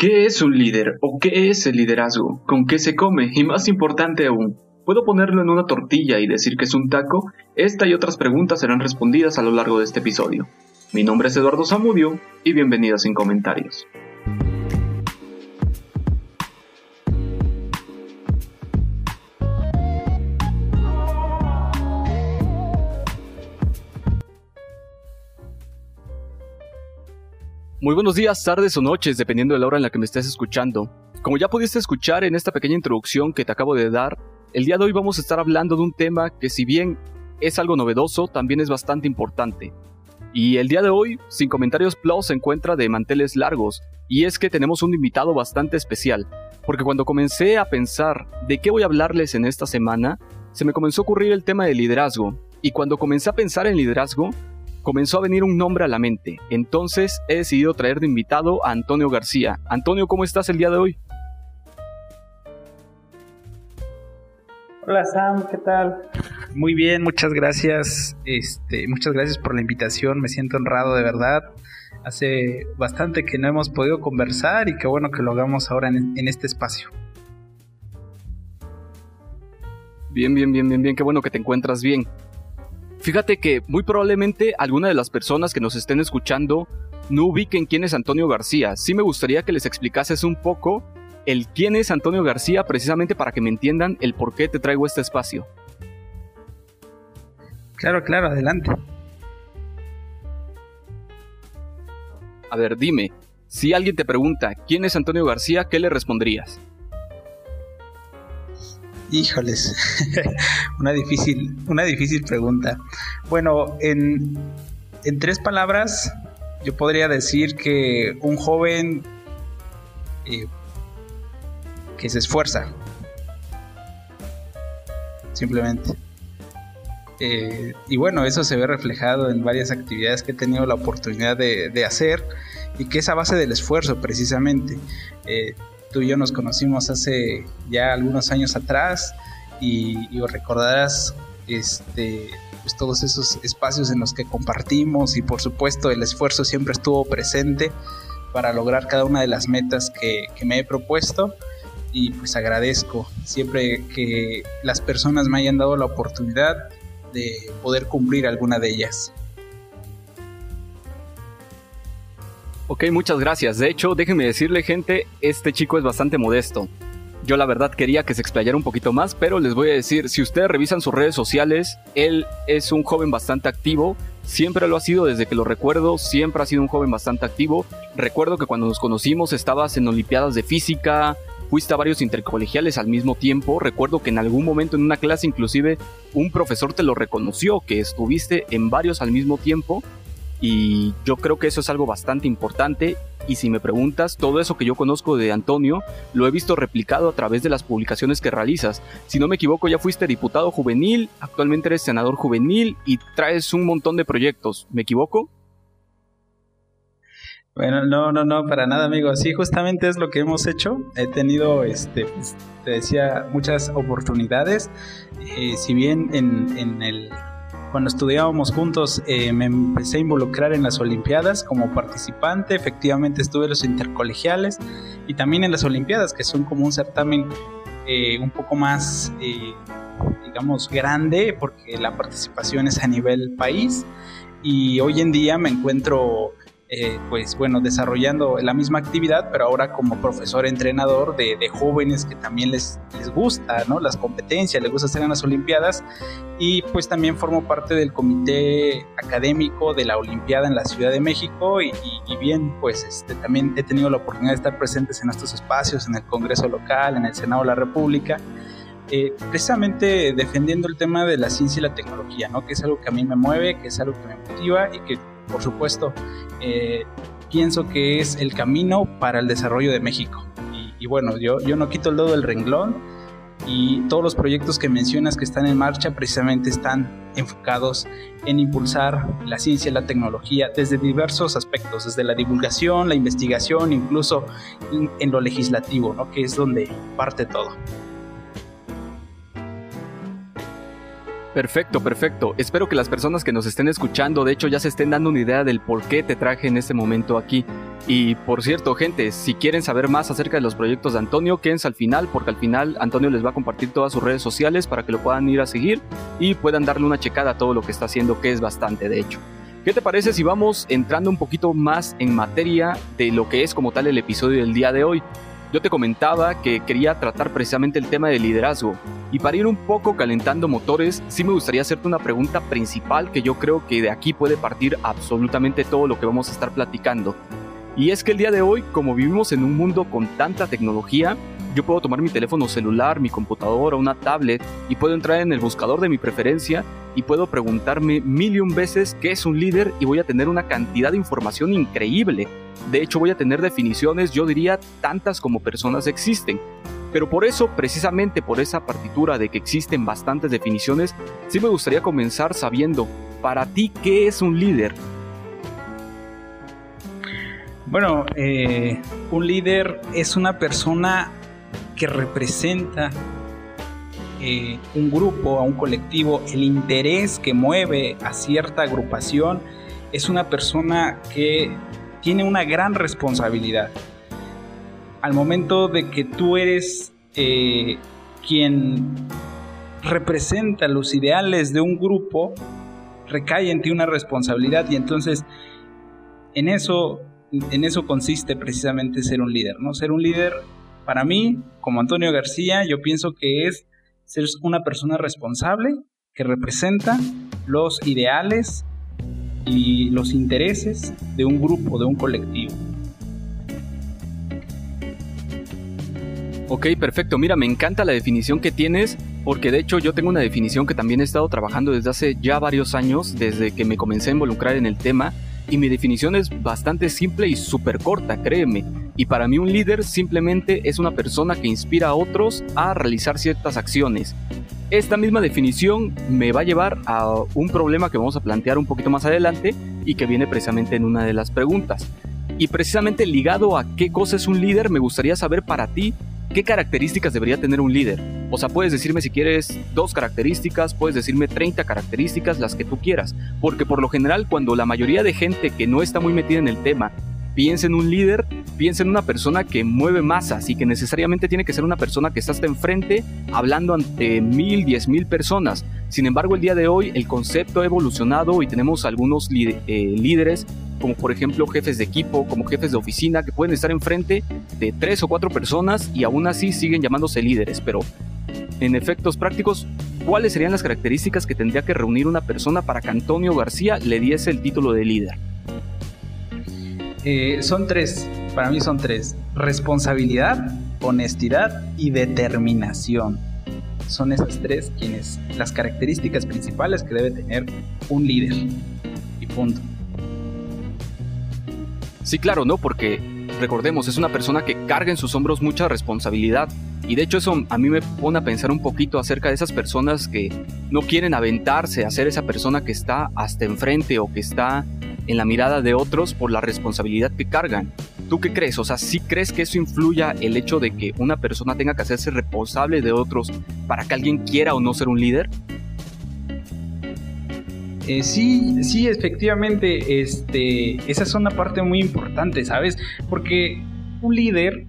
¿Qué es un líder o qué es el liderazgo? ¿Con qué se come? Y más importante aún, ¿puedo ponerlo en una tortilla y decir que es un taco? Esta y otras preguntas serán respondidas a lo largo de este episodio. Mi nombre es Eduardo Zamudio y bienvenido sin comentarios. Muy buenos días, tardes o noches, dependiendo de la hora en la que me estés escuchando. Como ya pudiste escuchar en esta pequeña introducción que te acabo de dar, el día de hoy vamos a estar hablando de un tema que si bien es algo novedoso, también es bastante importante. Y el día de hoy, Sin Comentarios Plus se encuentra de manteles largos, y es que tenemos un invitado bastante especial, porque cuando comencé a pensar de qué voy a hablarles en esta semana, se me comenzó a ocurrir el tema del liderazgo, y cuando comencé a pensar en liderazgo, comenzó a venir un nombre a la mente. Entonces he decidido traer de invitado a Antonio García. Antonio, ¿cómo estás el día de hoy? Hola Sam, ¿qué tal? Muy bien, muchas gracias. Este, muchas gracias por la invitación. Me siento honrado de verdad. Hace bastante que no hemos podido conversar y qué bueno que lo hagamos ahora en, en este espacio. Bien, bien, bien, bien, bien. Qué bueno que te encuentras bien. Fíjate que muy probablemente alguna de las personas que nos estén escuchando no ubiquen quién es Antonio García. Sí me gustaría que les explicases un poco el quién es Antonio García precisamente para que me entiendan el por qué te traigo este espacio. Claro, claro, adelante. A ver, dime, si alguien te pregunta quién es Antonio García, ¿qué le responderías? Híjoles, una difícil, una difícil pregunta. Bueno, en, en tres palabras, yo podría decir que un joven eh, que se esfuerza, simplemente. Eh, y bueno, eso se ve reflejado en varias actividades que he tenido la oportunidad de, hacer y que es a base del esfuerzo precisamente. Eh, tú y yo nos conocimos hace ya algunos años atrás y, recordarás este, pues todos esos espacios en los que compartimos y por supuesto el esfuerzo siempre estuvo presente para lograr cada una de las metas que, que me he propuesto y pues agradezco siempre que las personas me hayan dado la oportunidad de poder cumplir alguna de ellas. Ok, muchas gracias. De hecho, déjenme decirle, gente, este chico es bastante modesto. Yo la verdad quería que se explayara un poquito más, pero les voy a decir, si ustedes revisan sus redes sociales, él es un joven bastante activo, siempre lo ha sido desde que lo recuerdo, siempre ha sido un joven bastante activo. Recuerdo que cuando nos conocimos estabas en Olimpiadas de Física, fuiste a varios intercolegiales al mismo tiempo. Recuerdo que en algún momento en una clase inclusive un profesor te lo reconoció, que estuviste en varios al mismo tiempo y yo creo que eso es algo bastante importante. Y si me preguntas, todo eso que yo conozco de Antonio lo he visto replicado a través de las publicaciones que realizas. Si no me equivoco, ya fuiste diputado juvenil, actualmente eres senador juvenil y traes un montón de proyectos. ¿Me equivoco? Bueno, no, no, no, para nada, amigo. Sí, justamente es lo que hemos hecho. He tenido, este, te decía, muchas oportunidades. Eh, si bien en, en el cuando estudiábamos juntos eh, me empecé a involucrar en las Olimpiadas como participante, efectivamente estuve en los intercolegiales y también en las Olimpiadas, que son como un certamen eh, un poco más, eh, digamos, grande, porque la participación es a nivel país. Y hoy en día me encuentro eh, pues bueno, desarrollando la misma actividad, pero ahora como profesor entrenador de, jóvenes que también les, les gusta, ¿no? Las competencias, les gusta hacer en las Olimpiadas y pues también formo parte del comité académico de la Olimpiada en la Ciudad de México y, bien, pues este, también he tenido la oportunidad de estar presentes en estos espacios, en el Congreso local, en el Senado de la República. Eh, precisamente defendiendo el tema de la ciencia y la tecnología, ¿no? que es algo que a mí me mueve, que es algo que me motiva y que por supuesto, eh, pienso que es el camino para el desarrollo de México. Y, bueno, yo, yo no quito el dedo del renglón y todos los proyectos que mencionas que están en marcha precisamente están enfocados en impulsar la ciencia y la tecnología desde diversos aspectos, desde la divulgación, la investigación, incluso en, en lo legislativo, ¿no? que es donde parte todo. Perfecto, perfecto. Espero que las personas que nos estén escuchando, de hecho, ya se estén dando una idea del por qué te traje en este momento aquí. Y por cierto, gente, si quieren saber más acerca de los proyectos de Antonio, quédense al final, porque al final Antonio les va a compartir todas sus redes sociales para que lo puedan ir a seguir y puedan darle una checada a todo lo que está haciendo, que es bastante, de hecho. ¿Qué te parece si vamos entrando un poquito más en materia de lo que es como tal el episodio del día de hoy? Yo te comentaba que quería tratar precisamente el tema del liderazgo. Y para ir un poco calentando motores, sí me gustaría hacerte una pregunta principal que yo creo que de aquí puede partir absolutamente todo lo que vamos a estar platicando. Y es que el día de hoy, como vivimos en un mundo con tanta tecnología, yo puedo tomar mi teléfono celular, mi computadora, una tablet y puedo entrar en el buscador de mi preferencia y puedo preguntarme mil y un veces qué es un líder y voy a tener una cantidad de información increíble. De hecho voy a tener definiciones, yo diría, tantas como personas existen. Pero por eso, precisamente por esa partitura de que existen bastantes definiciones, sí me gustaría comenzar sabiendo, para ti, ¿qué es un líder? Bueno, eh, un líder es una persona que representa eh, un grupo, a un colectivo, el interés que mueve a cierta agrupación, es una persona que tiene una gran responsabilidad. Al momento de que tú eres eh, quien representa los ideales de un grupo, recae en ti una responsabilidad y entonces en eso, en eso consiste precisamente ser un líder, ¿no? Ser un líder para mí, como Antonio García, yo pienso que es ser una persona responsable que representa los ideales y los intereses de un grupo, de un colectivo. Ok, perfecto. Mira, me encanta la definición que tienes, porque de hecho yo tengo una definición que también he estado trabajando desde hace ya varios años, desde que me comencé a involucrar en el tema, y mi definición es bastante simple y súper corta, créeme. Y para mí un líder simplemente es una persona que inspira a otros a realizar ciertas acciones. Esta misma definición me va a llevar a un problema que vamos a plantear un poquito más adelante y que viene precisamente en una de las preguntas. Y precisamente ligado a qué cosa es un líder, me gustaría saber para ti qué características debería tener un líder. O sea, puedes decirme si quieres dos características, puedes decirme 30 características, las que tú quieras. Porque por lo general, cuando la mayoría de gente que no está muy metida en el tema piensa en un líder, piensa en una persona que mueve masas y que necesariamente tiene que ser una persona que está hasta enfrente hablando ante mil, diez mil personas. Sin embargo, el día de hoy el concepto ha evolucionado y tenemos algunos eh, líderes como por ejemplo jefes de equipo, como jefes de oficina, que pueden estar enfrente de tres o cuatro personas y aún así siguen llamándose líderes. Pero en efectos prácticos, ¿cuáles serían las características que tendría que reunir una persona para que Antonio García le diese el título de líder? Eh, son tres, para mí son tres. Responsabilidad, honestidad y determinación. Son esas tres quienes, las características principales que debe tener un líder. Y punto. Sí, claro, ¿no? Porque recordemos, es una persona que carga en sus hombros mucha responsabilidad. Y de hecho eso a mí me pone a pensar un poquito acerca de esas personas que no quieren aventarse a ser esa persona que está hasta enfrente o que está en la mirada de otros por la responsabilidad que cargan. ¿Tú qué crees? O sea, ¿sí crees que eso influya el hecho de que una persona tenga que hacerse responsable de otros para que alguien quiera o no ser un líder? Eh, sí, sí, efectivamente, este, esa es una parte muy importante, ¿sabes? Porque un líder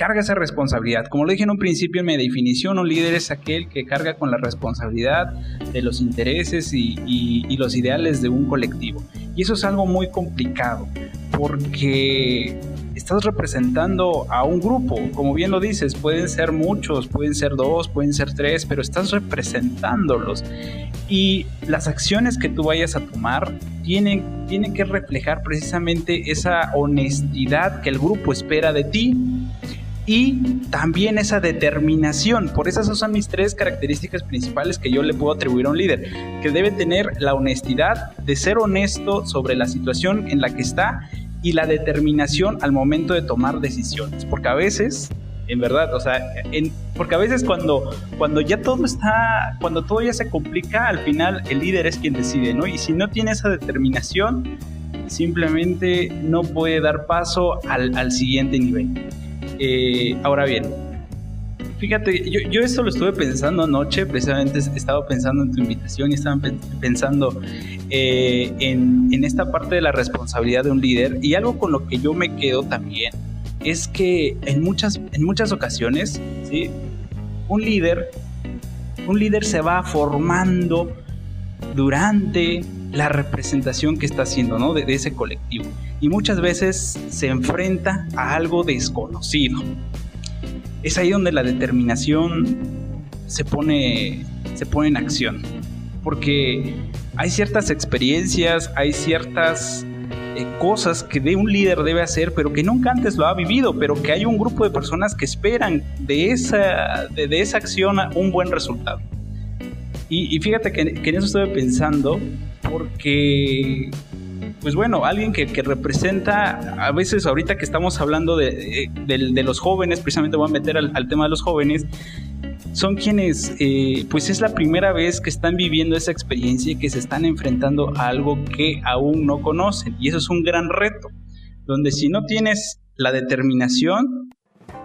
carga esa responsabilidad. Como lo dije en un principio en mi definición, un líder es aquel que carga con la responsabilidad de los intereses y, los ideales de un colectivo. Y eso es algo muy complicado, porque estás representando a un grupo, como bien lo dices, pueden ser muchos, pueden ser dos, pueden ser tres, pero estás representándolos. Y las acciones que tú vayas a tomar tienen, tienen que reflejar precisamente esa honestidad que el grupo espera de ti y también esa determinación. Por esas son mis tres características principales que yo le puedo atribuir a un líder, que debe tener la honestidad de ser honesto sobre la situación en la que está y la determinación al momento de tomar decisiones, porque a veces en verdad, o sea, porque a veces cuando, cuando ya todo está, cuando todo ya se complica, al final el líder es quien decide, ¿no? Y si no tiene esa determinación, simplemente no puede dar paso al, al siguiente nivel. Eh, ahora bien, Fíjate, yo, yo esto lo estuve pensando anoche, precisamente estaba pensando en tu invitación y estaba pensando eh, en, esta parte de la responsabilidad de un líder y algo con lo que yo me quedo también es que en muchas, en muchas ocasiones, un líder, un líder se va formando durante la representación que está haciendo ¿no? de, de ese colectivo y muchas veces se enfrenta a algo desconocido. Es ahí donde la determinación se pone, se pone en acción, porque hay ciertas experiencias, hay ciertas eh, cosas que de un líder debe hacer, pero que nunca antes lo ha vivido, pero que hay un grupo de personas que esperan de esa, de, esa acción un buen resultado. Y, fíjate que, en eso estoy pensando, porque, pues bueno, alguien que, representa, a veces ahorita que estamos hablando de, los jóvenes, precisamente voy a meter al tema de los jóvenes, son quienes, eh, pues es la primera vez que están viviendo esa experiencia y que se están enfrentando a algo que aún no conocen. Y eso es un gran reto, donde si no tienes la determinación,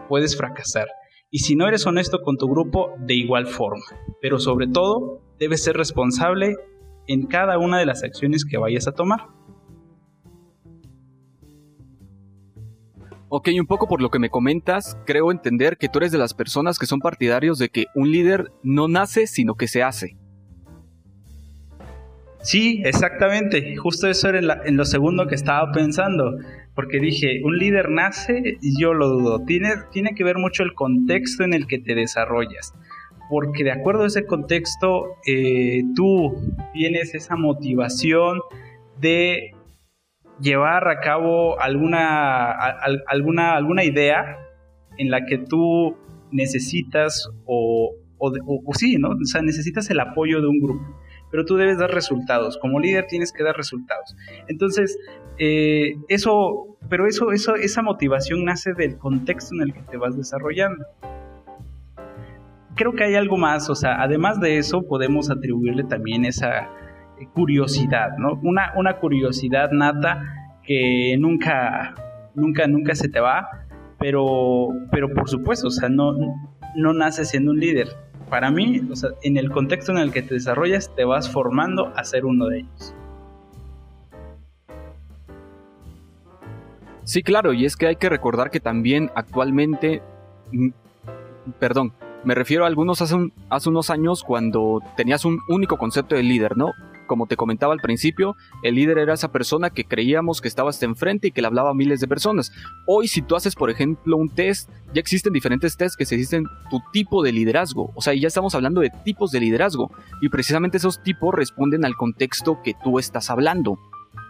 puedes fracasar. Y si no eres honesto con tu grupo, de igual forma. Pero sobre todo, debes ser responsable en cada una de las acciones que vayas a tomar. Ok, un poco por lo que me comentas, creo entender que tú eres de las personas que son partidarios de que un líder no nace, sino que se hace. Sí, exactamente. Justo eso era en, lo segundo que estaba pensando. Porque dije, un líder nace y yo lo dudo. Tiene, tiene que ver mucho el contexto en el que te desarrollas. Porque de acuerdo a ese contexto, eh, tú tienes esa motivación de llevar a cabo alguna, alguna, alguna idea en la que tú necesitas o, o, sí, ¿no? O sea, necesitas el apoyo de un grupo, pero tú debes dar resultados. Como líder tienes que dar resultados. Entonces, eh, eso, pero eso, eso, esa motivación nace del contexto en el que te vas desarrollando. Creo que hay algo más, o sea, además de eso podemos atribuirle también esa, curiosidad, ¿no? Una, una curiosidad nata que nunca, nunca, nunca se te va, pero, pero por supuesto, o sea, no, no naces siendo un líder. Para mí, o sea, en el contexto en el que te desarrollas, te vas formando a ser uno de ellos. Sí, claro, y es que hay que recordar que también actualmente, perdón, me refiero a algunos hace, hace unos años cuando tenías un único concepto de líder, ¿no? Como te comentaba al principio, el líder era esa persona que creíamos que estaba hasta enfrente y que le hablaba a miles de personas. Hoy, si tú haces, por ejemplo, un test, ya existen diferentes tests que se dicen tu tipo de liderazgo. O sea, ya estamos hablando de tipos de liderazgo. Y precisamente esos tipos responden al contexto que tú estás hablando.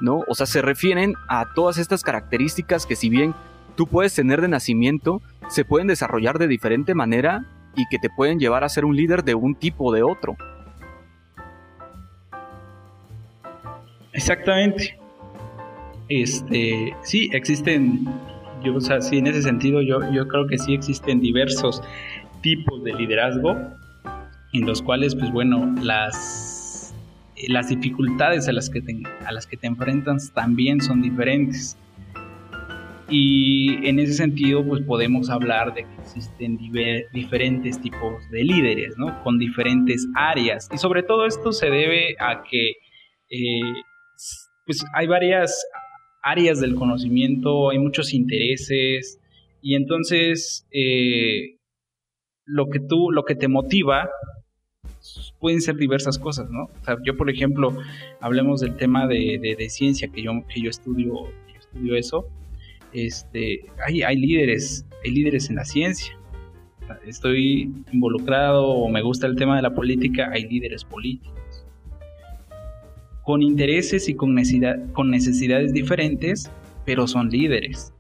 ¿No? O sea, se refieren a todas estas características que si bien tú puedes tener de nacimiento, se pueden desarrollar de diferente manera y que te pueden llevar a ser un líder de un tipo o de otro. Exactamente. Este, sí, existen, yo, o sea, sí, en ese sentido, yo, yo creo que sí existen diversos tipos de liderazgo en los cuales, pues bueno, las, las dificultades a las, que te, a las que te enfrentas también son diferentes. Y en ese sentido, pues podemos hablar de que existen diferentes tipos de líderes, ¿no? Con diferentes áreas. Y sobre todo esto se debe a que eh, pues hay varias áreas del conocimiento, hay muchos intereses y entonces eh, lo que tú, lo que te motiva pueden ser diversas cosas, ¿no? Yo por ejemplo, hablemos del tema de, ciencia que yo, que yo estudio, estudio eso, este, hay, hay líderes, hay líderes en la ciencia. Estoy involucrado o me gusta el tema de la política, hay líderes políticos con intereses y con, con necesidades diferentes, pero son líderes.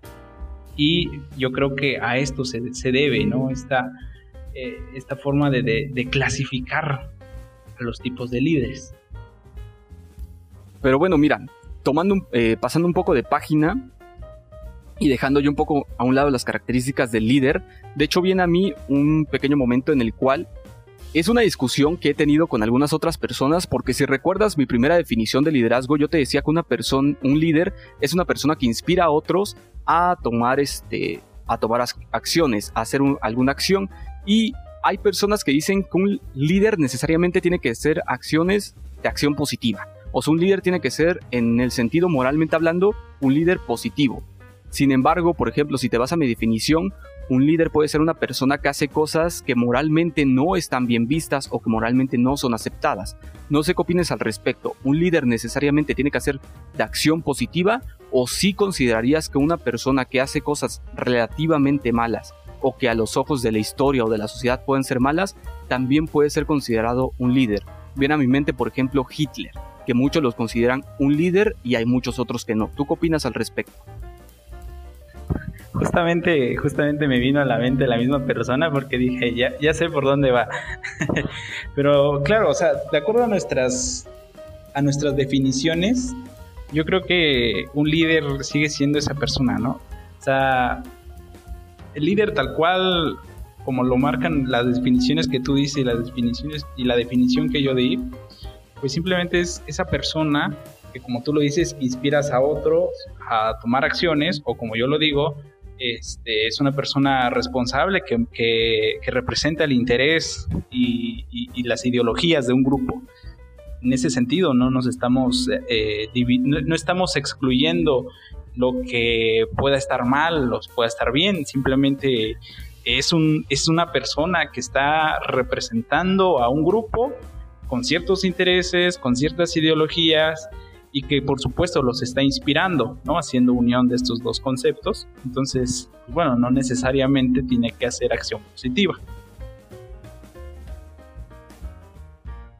Y yo creo que a esto se, debe, ¿no? Esta, eh, esta forma de, clasificar a los tipos de líderes. Pero bueno, mira, tomando, eh, pasando un poco de página y dejando yo un poco a un lado las características del líder, de hecho viene a mí un pequeño momento en el cual es una discusión que he tenido con algunas otras personas porque si recuerdas mi primera definición de liderazgo, yo te decía que una persona, un líder es una persona que inspira a otros a tomar este a tomar acciones, a hacer alguna acción Y hay personas que dicen que un líder necesariamente tiene que hacer acciones de acción positiva. O sea, un líder tiene que ser, en el sentido moralmente hablando, un líder positivo. Sin embargo, por ejemplo, si te vas a mi definición, un líder puede ser una persona que hace cosas que moralmente no están bien vistas o que moralmente no son aceptadas. No sé qué opines al respecto. ¿Un líder necesariamente tiene que hacer de acción positiva o si considerarías que una persona que hace cosas relativamente malas o que a los ojos de la historia o de la sociedad pueden ser malas, también puede ser considerado un líder? Viene a mi mente, por ejemplo, Hitler, que muchos los consideran un líder y hay muchos otros que no. ¿Tú qué opinas al respecto? Justamente, justamente me vino a la mente la misma persona porque dije, ya, ya sé por dónde va. Pero claro, o sea, de acuerdo a nuestras, a nuestras definiciones, yo creo que un líder sigue siendo esa persona, ¿no? O sea, el líder tal cual, como lo marcan las definiciones que tú dices y las definiciones y la definición que yo di, pues simplemente es esa persona que como tú lo dices, inspiras a otros a tomar acciones o como yo lo digo, este, es una persona responsable que, representa el interés y, las ideologías de un grupo. En ese sentido, no nos estamos, eh, no, estamos excluyendo lo que pueda estar mal o pueda estar bien, simplemente es, un, es una persona que está representando a un grupo con ciertos intereses, con ciertas ideologías y que por supuesto los está inspirando, ¿no? Haciendo unión de estos dos conceptos. Entonces, bueno, no necesariamente tiene que hacer acción positiva.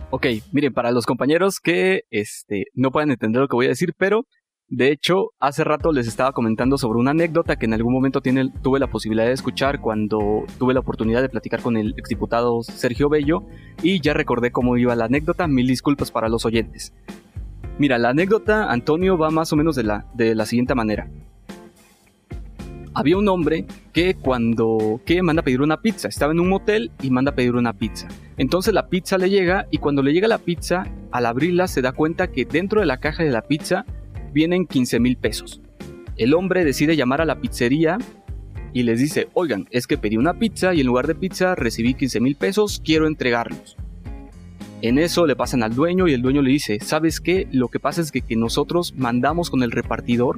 Ok, miren, para los compañeros que este, no pueden entender lo que voy a decir, pero de hecho, hace rato les estaba comentando sobre una anécdota que en algún momento tuve la posibilidad de escuchar cuando tuve la oportunidad de platicar con el exdiputado Sergio Bello y ya recordé cómo iba la anécdota, mil disculpas para los oyentes. Mira, la anécdota, Antonio, va más o menos de la, de la siguiente manera. Había un hombre que cuando que manda a pedir una pizza, estaba en un motel y manda a pedir una pizza. Entonces la pizza le llega y cuando le llega la pizza, al abrirla se da cuenta que dentro de la caja de la pizza vienen 15 mil pesos. El hombre decide llamar a la pizzería y les dice, oigan, es que pedí una pizza y en lugar de pizza recibí 15 mil pesos, quiero entregarlos. En eso le pasan al dueño y el dueño le dice, ¿sabes qué? Lo que pasa es que, nosotros mandamos con el repartidor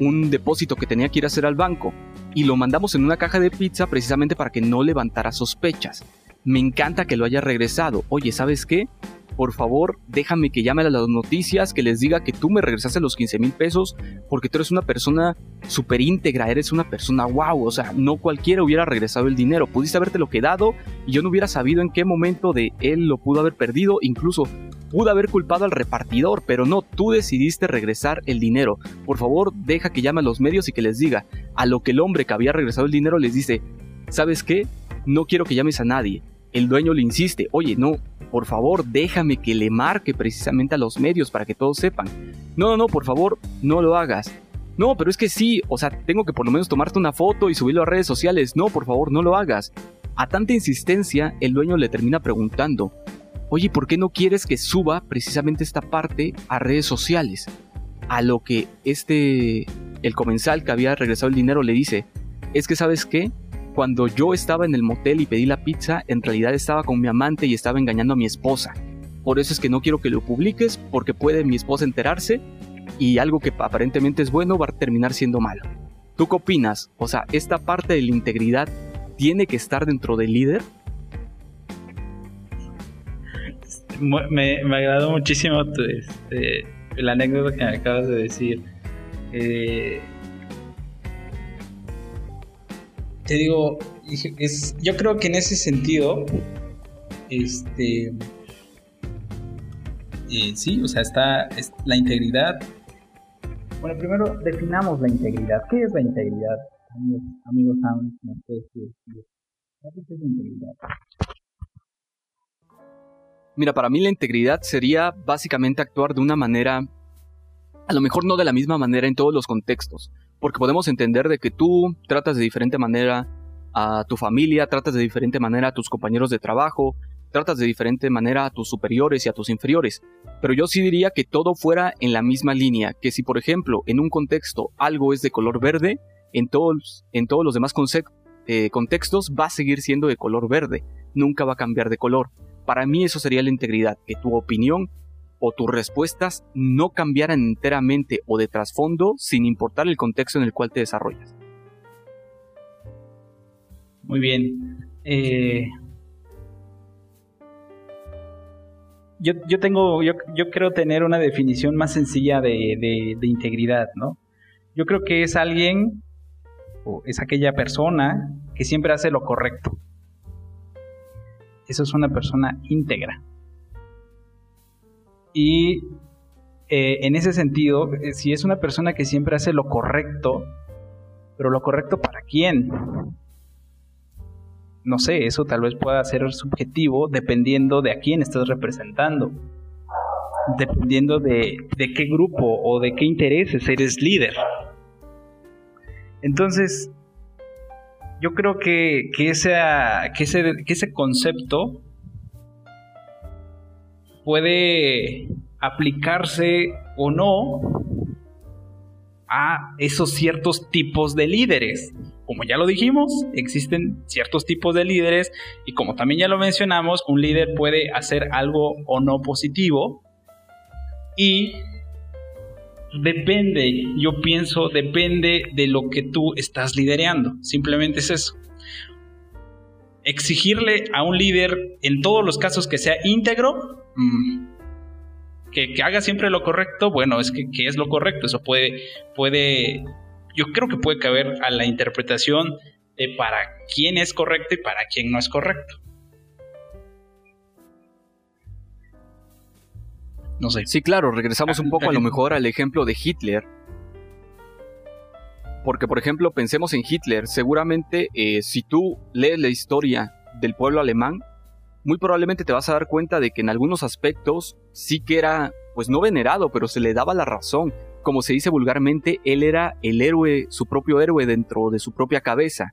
un depósito que tenía que ir a hacer al banco y lo mandamos en una caja de pizza precisamente para que no levantara sospechas. Me encanta que lo haya regresado. Oye, ¿sabes qué? por favor, déjame que llame a las noticias, que les diga que tú me regresaste los 15 mil pesos, porque tú eres una persona súper íntegra, eres una persona wow, o sea, no cualquiera hubiera regresado el dinero, pudiste haberte lo quedado y yo no hubiera sabido en qué momento de él lo pudo haber perdido, incluso pudo haber culpado al repartidor, pero no, tú decidiste regresar el dinero. Por favor, deja que llame a los medios y que les diga, a lo que el hombre que había regresado el dinero les dice, ¿sabes qué? No quiero que llames a nadie. El dueño le insiste, oye, no, por favor, déjame que le marque precisamente a los medios para que todos sepan. No, no, no, por favor, no lo hagas. No, pero es que sí, o sea, tengo que por lo menos tomarte una foto y subirlo a redes sociales. No, por favor, no lo hagas. A tanta insistencia, el dueño le termina preguntando, oye, ¿por qué no quieres que suba precisamente esta parte a redes sociales? A lo que este, el comensal que había regresado el dinero le dice, es que sabes qué, cuando yo estaba en el motel y pedí la pizza, en realidad estaba con mi amante y estaba engañando a mi esposa. Por eso es que no quiero que lo publiques, porque puede mi esposa enterarse y algo que aparentemente es bueno va a terminar siendo malo. ¿Tú qué opinas? O sea, ¿esta parte de la integridad tiene que estar dentro del líder? Me, me agradó muchísimo tu, este, la anécdota que me acabas de decir. Eh, te digo, es, yo creo que en ese sentido, este, eh, sí, o sea, está la integridad. Bueno, primero definamos la integridad. ¿Qué es la integridad? Amigos, amigos ¿qué es la integridad? Mira, para mí la integridad sería básicamente actuar de una manera, a lo mejor no de la misma manera en todos los contextos, porque podemos entender de que tú tratas de diferente manera a tu familia, tratas de diferente manera a tus compañeros de trabajo, tratas de diferente manera a tus superiores y a tus inferiores. Pero yo sí diría que todo fuera en la misma línea, que si por, ejemplo, en un contexto algo es de color verde, en todos, en todos los demás eh, contextos va a seguir siendo de color verde, nunca va a cambiar de color. Para mí eso sería la integridad, que tu opinión o tus respuestas no cambiaran enteramente o de trasfondo sin importar el contexto en el cual te desarrollas. Muy bien. Eh, yo, tengo, yo, creo tener una definición más sencilla de, de integridad, ¿no? Yo creo que es alguien o es aquella persona que siempre hace lo correcto. Eso es una persona íntegra. Y eh, en ese sentido, eh, si es una persona que siempre hace lo correcto, pero lo correcto para quién? No sé, eso tal vez pueda ser subjetivo dependiendo de a quién estás representando, dependiendo de, de qué grupo o de qué intereses eres líder. Entonces, yo creo que, que, ese, que ese concepto puede aplicarse o no a esos ciertos tipos de líderes. Como ya lo dijimos, existen ciertos tipos de líderes y como también ya lo mencionamos, un líder puede hacer algo o no positivo y depende, yo pienso, depende de lo que tú estás liderando. Simplemente es eso exigirle a un líder en todos los casos que sea íntegro, mm, que, haga siempre lo correcto, bueno, es que, es lo correcto, eso puede, puede, yo creo que puede caber a la interpretación de para quién es correcto y para quién no es correcto. No sé. Sí, claro, regresamos un poco a lo mejor al ejemplo de Hitler, porque, por ejemplo, pensemos en Hitler. Seguramente, eh, si tú lees la historia del pueblo alemán, muy probablemente te vas a dar cuenta de que en algunos aspectos sí que era, pues no venerado, pero se le daba la razón. Como se dice vulgarmente, él era el héroe, su propio héroe dentro de su propia cabeza.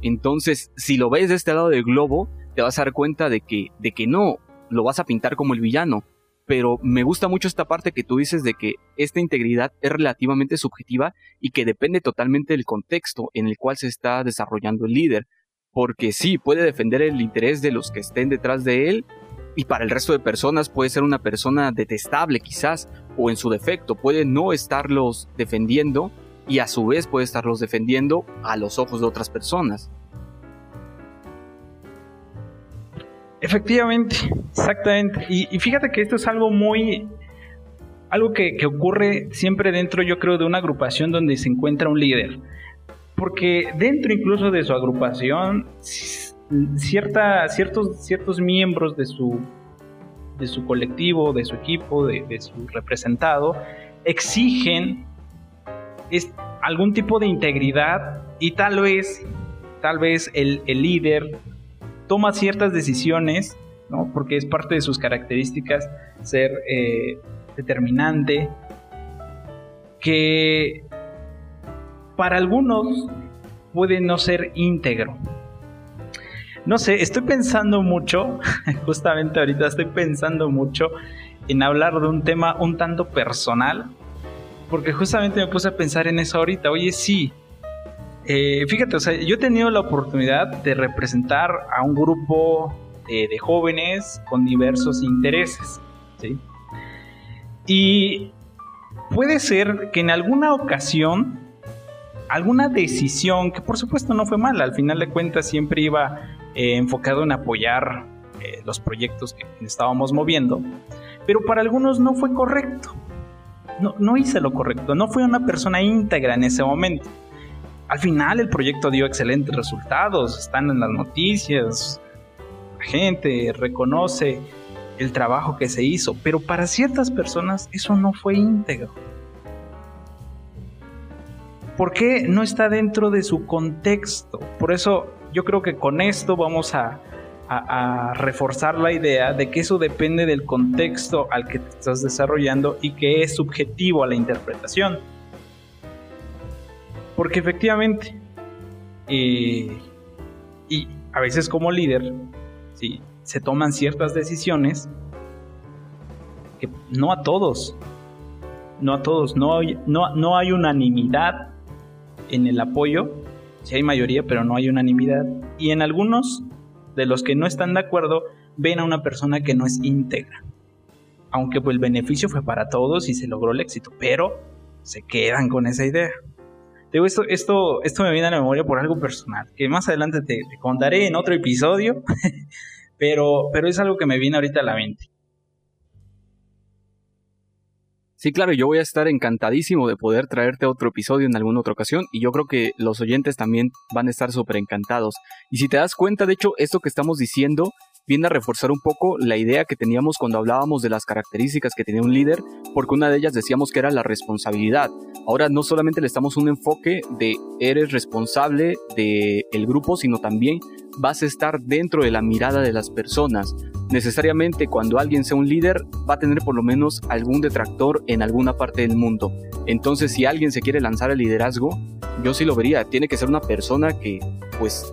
Entonces, si lo ves de este lado del globo, te vas a dar cuenta de que, de que no, lo vas a pintar como el villano pero me gusta mucho esta parte que tú dices de que esta integridad es relativamente subjetiva y que depende totalmente del contexto en el cual se está desarrollando el líder, porque sí, puede defender el interés de los que estén detrás de él y para el resto de personas puede ser una persona detestable quizás o en su defecto puede no estarlos defendiendo y a su vez puede estarlos defendiendo a los ojos de otras personas. Efectivamente, exactamente. Y, fíjate que esto es algo muy, algo que, ocurre siempre dentro, yo creo, de una agrupación donde se encuentra un líder. Porque dentro incluso de su agrupación, cierta, ciertos, ciertos miembros de su, de su colectivo, de su equipo, de, su representado, exigen algún tipo de integridad y tal vez, tal vez el, el líder toma ciertas decisiones, ¿no? porque es parte de sus características ser eh, determinante, que para algunos puede no ser íntegro. No sé, estoy pensando mucho, justamente ahorita estoy pensando mucho en hablar de un tema un tanto personal, porque justamente me puse a pensar en eso ahorita. Oye, sí, eh, fíjate, o sea, yo he tenido la oportunidad de representar a un grupo de, jóvenes con diversos intereses. Y puede ser que en alguna ocasión, alguna decisión, que por supuesto no fue mala, al final de cuentas siempre iba eh, enfocado en apoyar eh, los proyectos que estábamos moviendo, pero para algunos no fue correcto. No, no hice lo correcto, no fui una persona íntegra en ese momento. Al final el proyecto dio excelentes resultados, están en las noticias, la gente reconoce el trabajo que se hizo, pero para ciertas personas eso no fue íntegro. ¿Por qué no está dentro de su contexto? Por eso yo creo que con esto vamos a, reforzar la idea de que eso depende del contexto al que te estás desarrollando y que es subjetivo a la interpretación. Porque efectivamente, eh, y a veces como líder, ¿sí? se toman ciertas decisiones que no a todos, no a todos, no hay, no, no hay unanimidad en el apoyo sí hay mayoría, pero no hay unanimidad. Y en algunos de los que no están de acuerdo, ven a una persona que no es íntegra. Aunque pues, el beneficio fue para todos y se logró el éxito, pero se quedan con esa idea. Digo, esto, esto, esto me viene a la memoria por algo personal, que más adelante te, contaré en otro episodio, pero, pero es algo que me viene ahorita a la mente. Sí, claro, yo voy a estar encantadísimo de poder traerte otro episodio en alguna otra ocasión y yo creo que los oyentes también van a estar súper encantados. Y si te das cuenta, de hecho, esto que estamos diciendo viene a reforzar un poco la idea que teníamos cuando hablábamos de las características que tenía un líder, porque una de ellas decíamos que era la responsabilidad. Ahora no solamente le estamos un enfoque de eres responsable del el grupo, sino también vas a estar dentro de la mirada de las personas necesariamente cuando alguien sea un líder va a tener por lo menos algún detractor en alguna parte del mundo. Entonces si alguien se quiere lanzar al liderazgo, yo sí lo vería, tiene que ser una persona que pues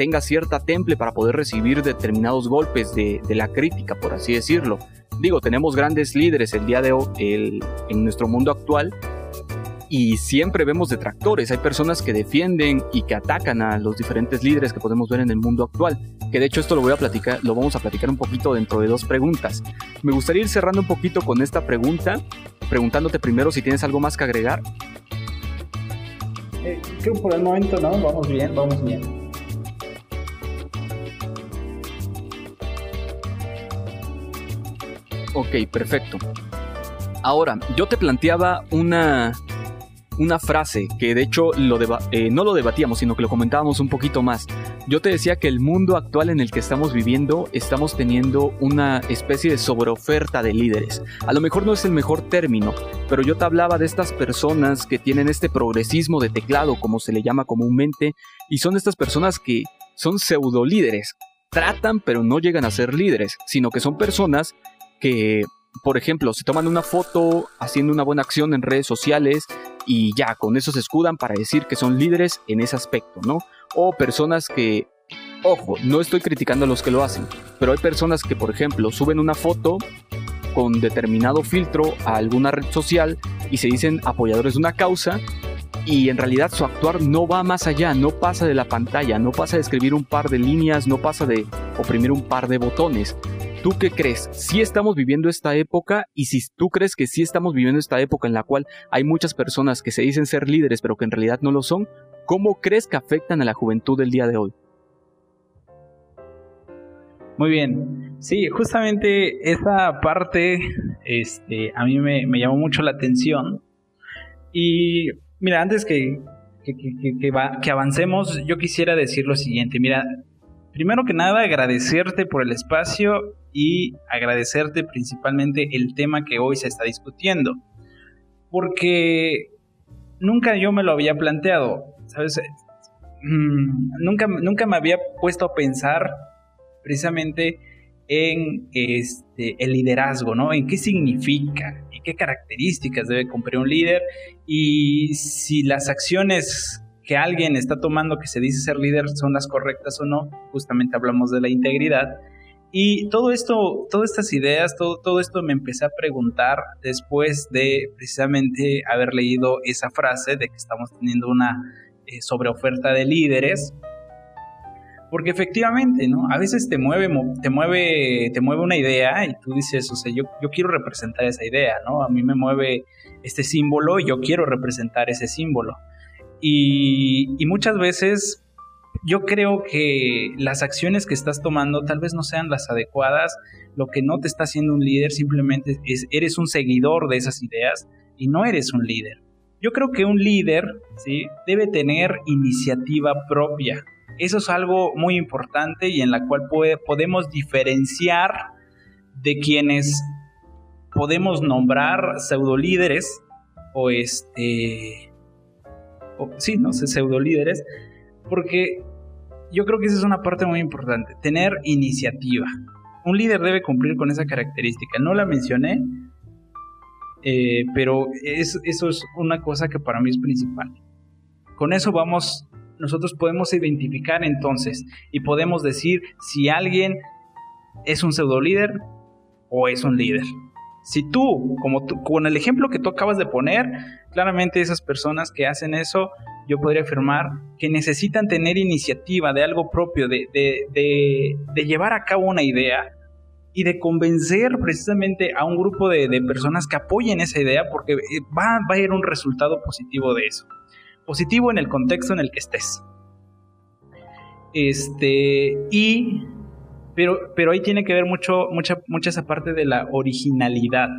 tenga cierta temple para poder recibir determinados golpes de, la crítica, por así decirlo. Digo, tenemos grandes líderes el día de hoy en nuestro mundo actual, y siempre vemos detractores. Hay personas que defienden y que atacan a los diferentes líderes que podemos ver en el mundo actual. Que de hecho esto lo voy a platicar, lo vamos a platicar un poquito dentro de dos preguntas. Me gustaría ir cerrando un poquito con esta pregunta, preguntándote primero si tienes algo más que agregar. Eh, creo por el momento no, vamos bien, vamos bien. Ok, perfecto. Ahora, yo te planteaba una, una frase que de hecho eh, no lo debatíamos, sino que lo comentábamos un poquito más. Yo te decía que el mundo actual en el que estamos viviendo estamos teniendo una especie de sobreoferta de líderes. A lo mejor no es el mejor término, pero yo te hablaba de estas personas que tienen este progresismo de teclado, como se le llama comúnmente, y son estas personas que son pseudo líderes. Tratan pero no llegan a ser líderes, sino que son personas que por ejemplo, se toman una foto haciendo una buena acción en redes sociales y ya con eso se escudan para decir que son líderes en ese aspecto, ¿no? O personas que, ojo, no estoy criticando a los que lo hacen, pero hay personas que, por ejemplo, suben una foto con determinado filtro a alguna red social y se dicen apoyadores de una causa y en realidad su actuar no va más allá, no pasa de la pantalla, no pasa de escribir un par de líneas, no pasa de oprimir un par de botones. ¿Tú qué crees? ¿Si estamos viviendo esta época? Y si tú crees que sí estamos viviendo esta época en la cual hay muchas personas que se dicen ser líderes pero que en realidad no lo son, ¿cómo crees que afectan a la juventud del día de hoy? Muy bien. Sí, justamente esa parte este, a mí me, llamó mucho la atención. Y mira, antes que, que, que, avancemos, yo quisiera decir lo siguiente. Mira, primero que nada, agradecerte por el espacio y agradecerte principalmente el tema que hoy se está discutiendo. Porque nunca yo me lo había planteado, ¿sabes? Mm, nunca, nunca me había puesto a pensar precisamente en este, el liderazgo, ¿no? En qué significa y qué características debe cumplir un líder y si las acciones que alguien está tomando que se dice ser líder son las correctas o no, justamente hablamos de la integridad, y todo esto, todas estas ideas, todo, todo esto me empecé a preguntar después de precisamente haber leído esa frase de que estamos teniendo una eh, sobreoferta de líderes. Porque efectivamente, ¿no? A veces te mueve, te mueve, te mueve una idea y tú dices, o sea, yo, yo quiero representar esa idea, ¿no? A mí me mueve este símbolo y yo quiero representar ese símbolo. Y, muchas veces yo creo que las acciones que estás tomando tal vez no sean las adecuadas, lo que no te está haciendo un líder simplemente es eres un seguidor de esas ideas y no eres un líder. Yo creo que un líder ¿sí? debe tener iniciativa propia. Eso es algo muy importante y en la cual podemos diferenciar de quienes podemos nombrar pseudo líderes o este sí, no sé, pseudo líderes, porque yo creo que esa es una parte muy importante, tener iniciativa. Un líder debe cumplir con esa característica. No la mencioné, eh, pero eso es una cosa que para mí es principal. Con eso vamos, nosotros podemos identificar entonces y podemos decir si alguien es un pseudo líder o es un líder. Si tú, como tú, con el ejemplo que tú acabas de poner, claramente esas personas que hacen eso yo podría afirmar que necesitan tener iniciativa de algo propio, de, de, llevar a cabo una idea y de convencer precisamente a un grupo de, personas que apoyen esa idea porque eh, va, va a haber un resultado positivo de eso. Positivo en el contexto en el que estés. Este, y, pero, pero ahí tiene que ver mucho, mucha, mucha esa parte de la originalidad.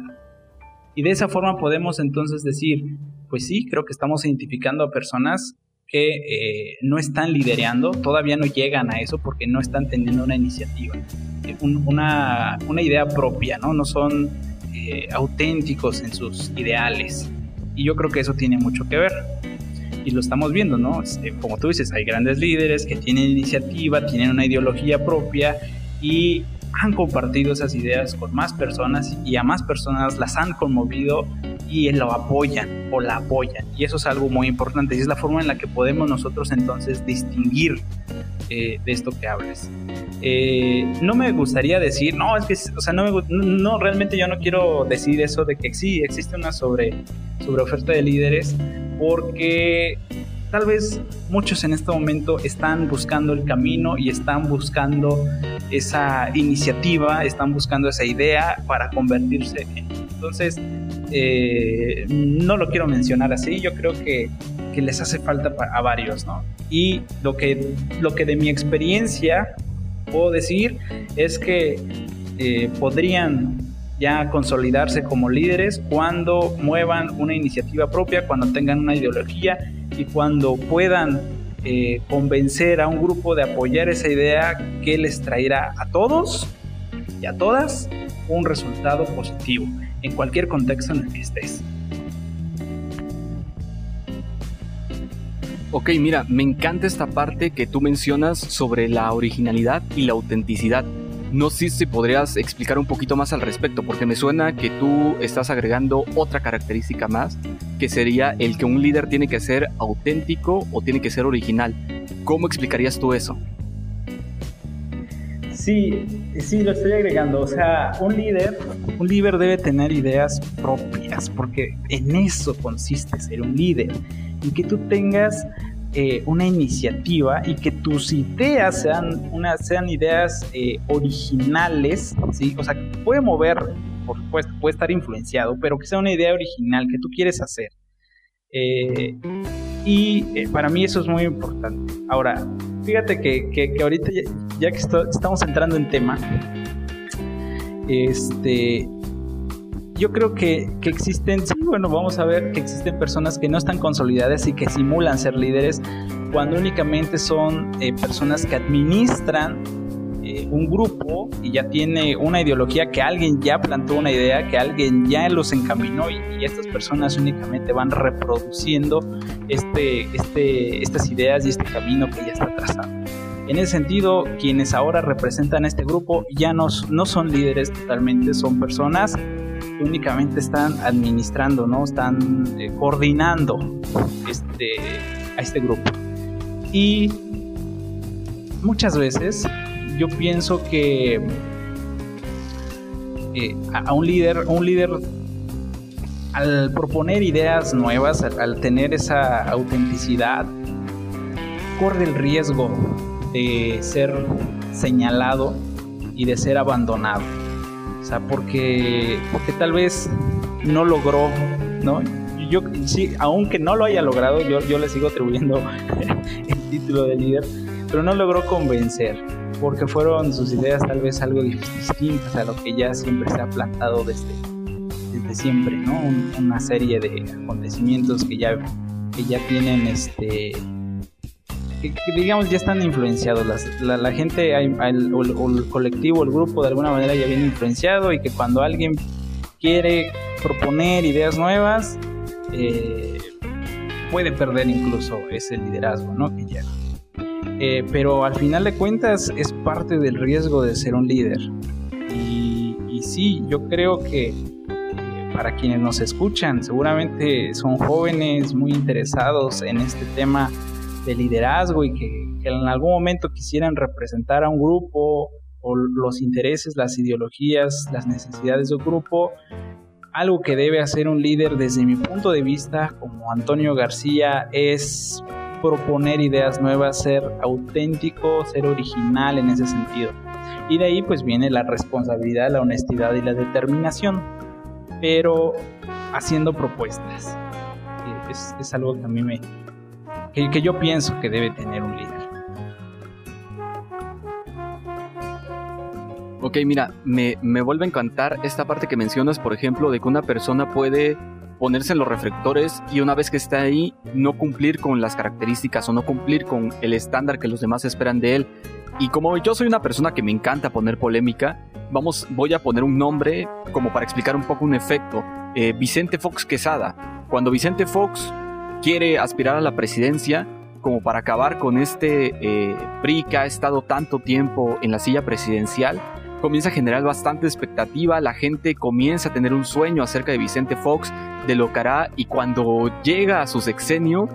Y de esa forma podemos entonces decir, pues sí, creo que estamos identificando a personas que eh, no están liderando, todavía no llegan a eso porque no están teniendo una iniciativa, eh, una, una, idea propia, ¿no? No son eh, auténticos en sus ideales. Y yo creo que eso tiene mucho que ver y lo estamos viendo, ¿no? Este, como tú dices, hay grandes líderes que tienen iniciativa, tienen una ideología propia y han compartido esas ideas con más personas y a más personas las han conmovido y lo apoyan o la apoyan. Y eso es algo muy importante y es la forma en la que podemos nosotros entonces distinguir eh, de esto que hables. Eh, no me gustaría decir, no, es que, o sea, no, no, realmente yo no quiero decir eso de que sí, existe una sobre, sobre oferta de líderes, porque tal vez muchos en este momento están buscando el camino y están buscando esa iniciativa, están buscando esa idea para convertirse en. Entonces, eh, no lo quiero mencionar así, yo creo que, que les hace falta a varios, ¿no? Y lo que, lo que de mi experiencia puedo decir es que eh, podrían ya consolidarse como líderes cuando muevan una iniciativa propia, cuando tengan una ideología y cuando puedan eh, convencer a un grupo de apoyar esa idea que les traerá a todos y a todas un resultado positivo en cualquier contexto en el que estés. Ok, mira, me encanta esta parte que tú mencionas sobre la originalidad y la autenticidad. No sé si podrías explicar un poquito más al respecto, porque me suena que tú estás agregando otra característica más, que sería el que un líder tiene que ser auténtico o tiene que ser original. ¿Cómo explicarías tú eso? Sí, sí, lo estoy agregando. O sea, un líder, un líder debe tener ideas propias, porque en eso consiste ser un líder. En que tú tengas eh, una iniciativa y que tus ideas sean, una, sean ideas eh, originales, ¿sí? O sea, puede mover, por supuesto, puede estar influenciado, pero que sea una idea original que tú quieres hacer. Eh, y para mí eso es muy importante. Ahora, fíjate que, que, ahorita ya, que estamos entrando en tema, este, yo creo que, existen, sí, bueno, vamos a ver que existen personas que no están consolidadas y que simulan ser líderes cuando únicamente son eh, personas que administran eh, un grupo y ya tiene una ideología que alguien ya plantó una idea, que alguien ya los encaminó y, estas personas únicamente van reproduciendo este, este, estas ideas y este camino que ya está trazado. En ese sentido, quienes ahora representan a este grupo ya no, no son líderes totalmente, son personas únicamente están administrando, ¿no? Están eh, coordinando este, a este grupo. Y muchas veces yo pienso que eh, a un líder, un líder al proponer ideas nuevas, al, tener esa autenticidad, corre el riesgo de ser señalado y de ser abandonado porque, porque tal vez no logró, ¿no? Yo, sí, aunque no lo haya logrado, yo, yo le sigo atribuyendo el título de líder, pero no logró convencer, porque fueron sus ideas tal vez algo distintas a lo que ya siempre se ha plantado desde, desde siempre, ¿no? una serie de acontecimientos que ya, que ya tienen este que, digamos ya están influenciados. la, gente, el, el, colectivo, el grupo de alguna manera ya viene influenciado y que cuando alguien quiere proponer ideas nuevas, eh, puede perder incluso ese liderazgo ¿no? que lleva. Eh, pero al final de cuentas es parte del riesgo de ser un líder. Y, y sí, yo creo que eh, para quienes nos escuchan, seguramente son jóvenes muy interesados en este tema de liderazgo y que, en algún momento quisieran representar a un grupo o los intereses, las ideologías, las necesidades de un grupo, algo que debe hacer un líder desde mi punto de vista como Antonio García es proponer ideas nuevas, ser auténtico, ser original en ese sentido. Y de ahí pues viene la responsabilidad, la honestidad y la determinación, pero haciendo propuestas. Es, es algo que a mí me... Que, que yo pienso que debe tener un líder. Ok, mira, me, me, vuelve a encantar esta parte que mencionas, por ejemplo, de que una persona puede ponerse en los reflectores y una vez que está ahí, no cumplir con las características o no cumplir con el estándar que los demás esperan de él. Y como yo soy una persona que me encanta poner polémica, vamos, voy a poner un nombre como para explicar un poco un efecto. Eh, Vicente Fox Quesada. Cuando Vicente Fox quiere aspirar a la presidencia, como para acabar con este eh, PRI que ha estado tanto tiempo en la silla presidencial, comienza a generar bastante expectativa, la gente comienza a tener un sueño acerca de Vicente Fox, de lo que hará y cuando llega a su sexenio,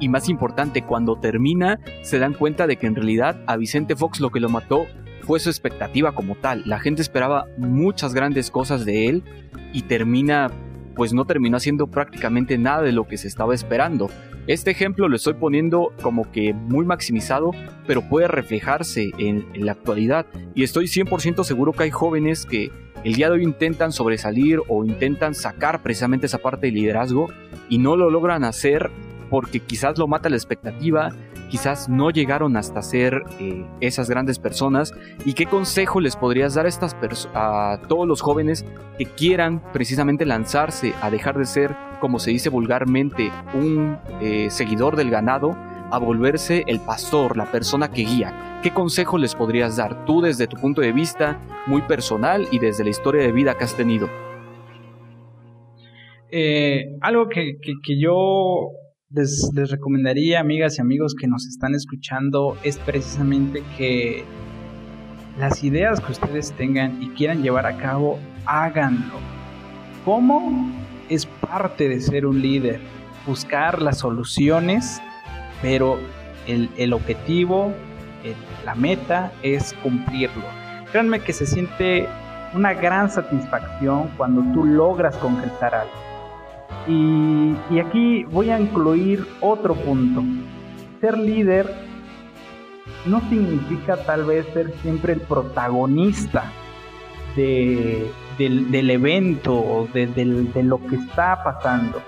y más importante, cuando termina, se dan cuenta de que en realidad a Vicente Fox lo que lo mató fue su expectativa como tal. La gente esperaba muchas grandes cosas de él y termina, pues no terminó haciendo prácticamente nada de lo que se estaba esperando. Este ejemplo lo estoy poniendo como que muy maximizado, pero puede reflejarse en, la actualidad. Y estoy 100% seguro que hay jóvenes que el día de hoy intentan sobresalir o intentan sacar precisamente esa parte de liderazgo y no lo logran hacer porque quizás lo mata la expectativa, quizás no llegaron hasta ser eh, esas grandes personas. ¿Y qué consejo les podrías dar a, estas a todos los jóvenes que quieran precisamente lanzarse a dejar de ser, como se dice vulgarmente, un eh, seguidor del ganado, a volverse el pastor, la persona que guía? ¿Qué consejo les podrías dar tú desde tu punto de vista muy personal y desde la historia de vida que has tenido? Eh, algo que, que yo les, recomendaría, amigas y amigos que nos están escuchando, es precisamente que las ideas que ustedes tengan y quieran llevar a cabo, háganlo. ¿Cómo? Es parte de ser un líder. Buscar las soluciones, pero el, objetivo, la meta es cumplirlo. Créanme que se siente una gran satisfacción cuando tú logras concretar algo. Y, aquí voy a incluir otro punto. Ser líder no significa tal vez ser siempre el protagonista del, evento de, lo que está pasando.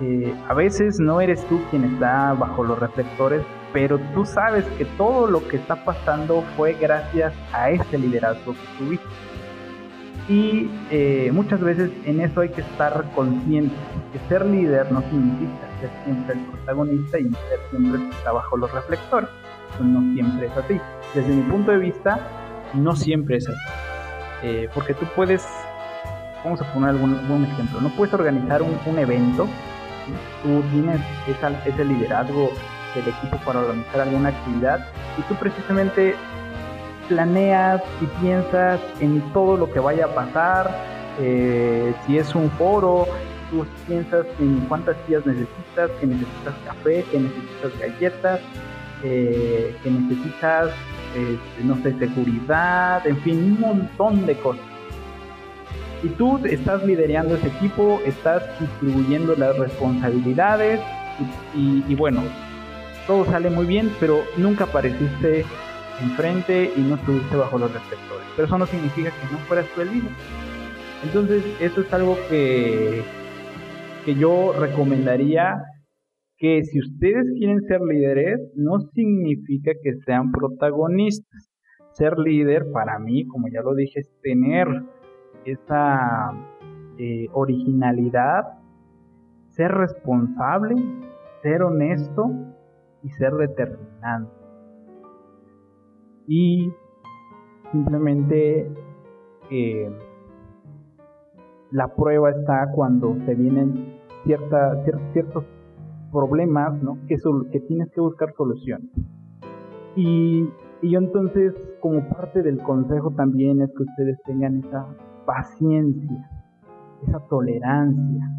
Eh, a veces no eres tú quien está bajo los reflectores, pero tú sabes que todo lo que está pasando fue gracias a ese liderazgo que tuviste. Y eh, muchas veces en eso hay que estar consciente, que ser líder no significa ser siempre el protagonista y ser siempre el que está bajo los reflectores. Pues no siempre es así. Desde mi punto de vista, no siempre es así. Eh, porque tú puedes, vamos a poner algún, ejemplo, no puedes organizar un, evento, tú tienes ese liderazgo del equipo para organizar alguna actividad y tú precisamente planeas y piensas en todo lo que vaya a pasar, eh, si es un foro, tú piensas en cuántas sillas necesitas, que necesitas café, que necesitas galletas, eh, que necesitas, este, no sé, seguridad, en fin, un montón de cosas. Y tú estás liderando ese equipo, estás distribuyendo las responsabilidades y, y bueno, todo sale muy bien, pero nunca apareciste enfrente y no estuviste bajo los reflectores. Pero eso no significa que no fueras tú el líder. Entonces, eso es algo que, que yo recomendaría que si ustedes quieren ser líderes, no significa que sean protagonistas. Ser líder para mí, como ya lo dije, es tener esa eh, originalidad, ser responsable, ser honesto y ser determinante y simplemente eh, la prueba está cuando se vienen cierta, ciertos problemas ¿no? que, que tienes que buscar soluciones. Y, y yo entonces, como parte del consejo también es que ustedes tengan esa paciencia, esa tolerancia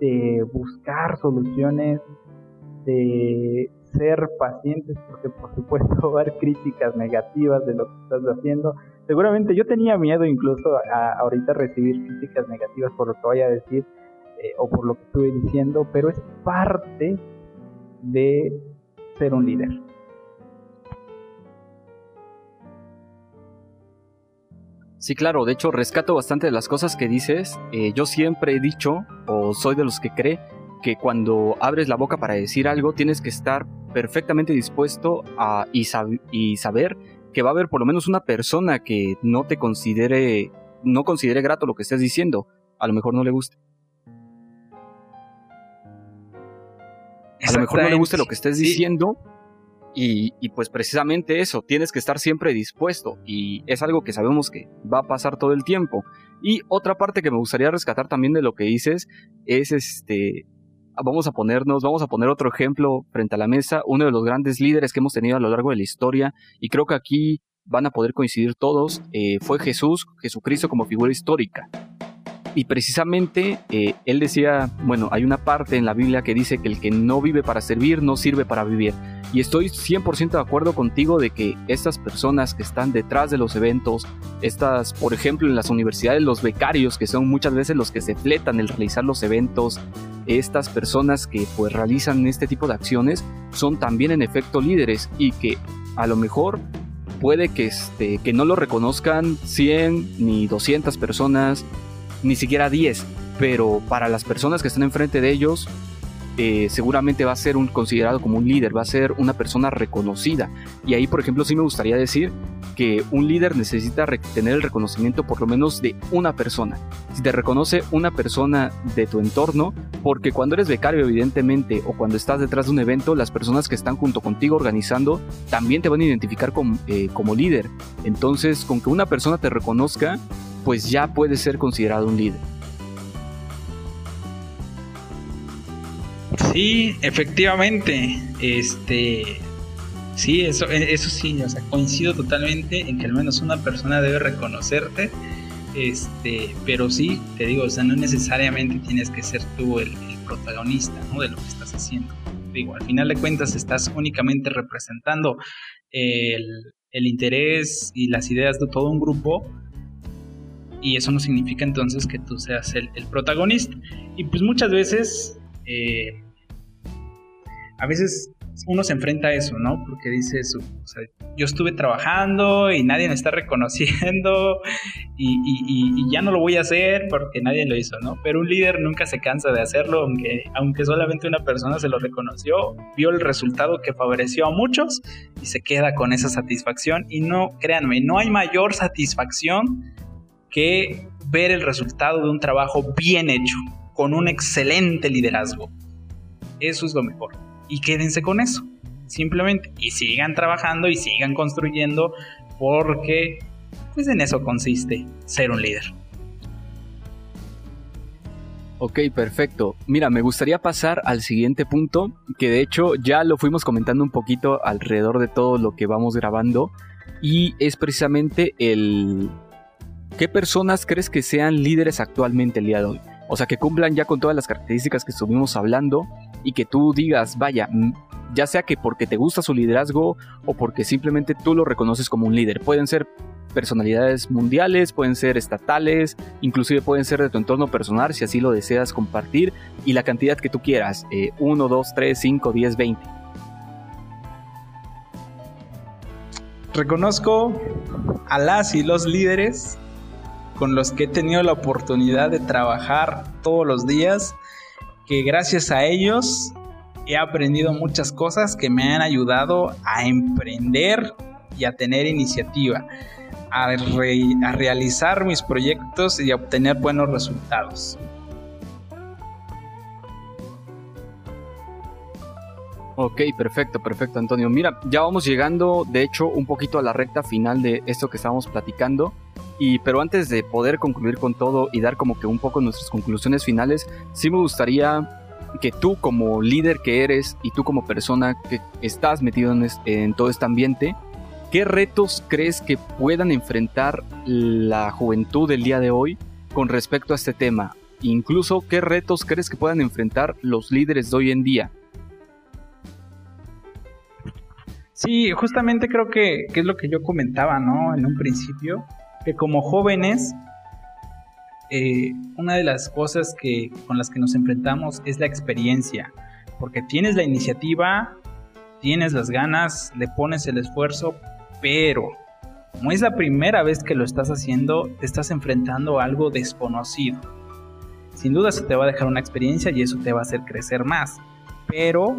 de buscar soluciones, de ser pacientes porque por supuesto va a haber críticas negativas de lo que estás haciendo. Seguramente yo tenía miedo incluso a, ahorita recibir críticas negativas por lo que vaya a decir eh, o por lo que estuve diciendo, pero es parte de ser un líder. Sí, claro, de hecho rescato bastante de las cosas que dices. Eh, yo siempre he dicho, o soy de los que cree, que cuando abres la boca para decir algo tienes que estar perfectamente dispuesto a, y, y saber que va a haber por lo menos una persona que no te considere, no considere grato lo que estés diciendo. A lo mejor no le guste. A lo mejor no le guste lo que estés diciendo y, pues precisamente eso, tienes que estar siempre dispuesto y es algo que sabemos que va a pasar todo el tiempo. Y otra parte que me gustaría rescatar también de lo que dices es este, vamos a ponernos, vamos a poner otro ejemplo frente a la mesa, uno de los grandes líderes que hemos tenido a lo largo de la historia y creo que aquí van a poder coincidir todos, eh, fue Jesús, Jesucristo como figura histórica. Y precisamente eh, él decía, bueno, hay una parte en la Biblia que dice que el que no vive para servir no sirve para vivir. Y estoy 100% de acuerdo contigo de que estas personas que están detrás de los eventos, estas, por ejemplo, en las universidades, los becarios, que son muchas veces los que se fletan el realizar los eventos, estas personas que pues realizan este tipo de acciones, son también en efecto líderes y que a lo mejor puede que, este, que no lo reconozcan 100 ni 200 personas, ni siquiera 10, pero para las personas que están enfrente de ellos, eh, seguramente va a ser un, considerado como un líder, va a ser una persona reconocida. Y ahí, por ejemplo, sí me gustaría decir que un líder necesita tener el reconocimiento por lo menos de una persona. Si te reconoce una persona de tu entorno, porque cuando eres becario evidentemente o cuando estás detrás de un evento, las personas que están junto contigo organizando también te van a identificar como, eh, como líder. Entonces, con que una persona te reconozca, pues ya puede ser considerado un líder. Sí, efectivamente. Este. Sí, eso, eso sí, o sea, coincido totalmente en que al menos una persona debe reconocerte. Este, pero sí, te digo, o sea, no necesariamente tienes que ser tú el, protagonista de lo que estás haciendo. Digo, al final de cuentas estás únicamente representando el, el interés y las ideas de todo un grupo y eso no significa entonces que tú seas el, protagonista. Y pues muchas veces, eh, a veces uno se enfrenta a eso, ¿no? Porque dice eso, o sea, yo estuve trabajando y nadie me está reconociendo y, ya no lo voy a hacer porque nadie lo hizo, ¿no? Pero un líder nunca se cansa de hacerlo, aunque, aunque solamente una persona se lo reconoció, vio el resultado que favoreció a muchos y se queda con esa satisfacción. Y no, créanme, no hay mayor satisfacción que ver el resultado de un trabajo bien hecho, con un excelente liderazgo. Eso es lo mejor. Y quédense con eso, simplemente. Y sigan trabajando y sigan construyendo porque pues en eso consiste ser un líder. Ok, perfecto. Mira, me gustaría pasar al siguiente punto, que de hecho ya lo fuimos comentando un poquito alrededor de todo lo que vamos grabando, y es precisamente el, ¿qué personas crees que sean líderes actualmente el día de hoy? O sea, que cumplan ya con todas las características que estuvimos hablando y que tú digas, vaya, mm, ya sea que porque te gusta su liderazgo o porque simplemente tú lo reconoces como un líder. Pueden ser personalidades mundiales, pueden ser estatales, inclusive pueden ser de tu entorno personal si así lo deseas compartir y la cantidad que tú quieras, 1, 2, 3, 5, 10, 20. Reconozco a las y los líderes con los que he tenido la oportunidad de trabajar todos los días, que gracias a ellos he aprendido muchas cosas que me han ayudado a emprender y a tener iniciativa, a, a realizar mis proyectos y a obtener buenos resultados. Ok, perfecto, perfecto, Antonio. Mira, ya vamos llegando, de hecho, un poquito a la recta final de esto que estábamos platicando. Y, pero antes de poder concluir con todo y dar como que un poco nuestras conclusiones finales, sí me gustaría que tú como líder que eres y tú como persona que estás metido en, en todo este ambiente, ¿qué retos crees que puedan enfrentar la juventud del día de hoy con respecto a este tema? Incluso, ¿qué retos crees que puedan enfrentar los líderes de hoy en día? Sí, justamente creo que, que, es lo que yo comentaba, ¿no? En un principio, que como jóvenes, eh, una de las cosas que, con las que nos enfrentamos es la experiencia, porque tienes la iniciativa, tienes las ganas, le pones el esfuerzo, pero como es la primera vez que lo estás haciendo, te estás enfrentando a algo desconocido. Sin duda eso te va a dejar una experiencia y eso te va a hacer crecer más. Pero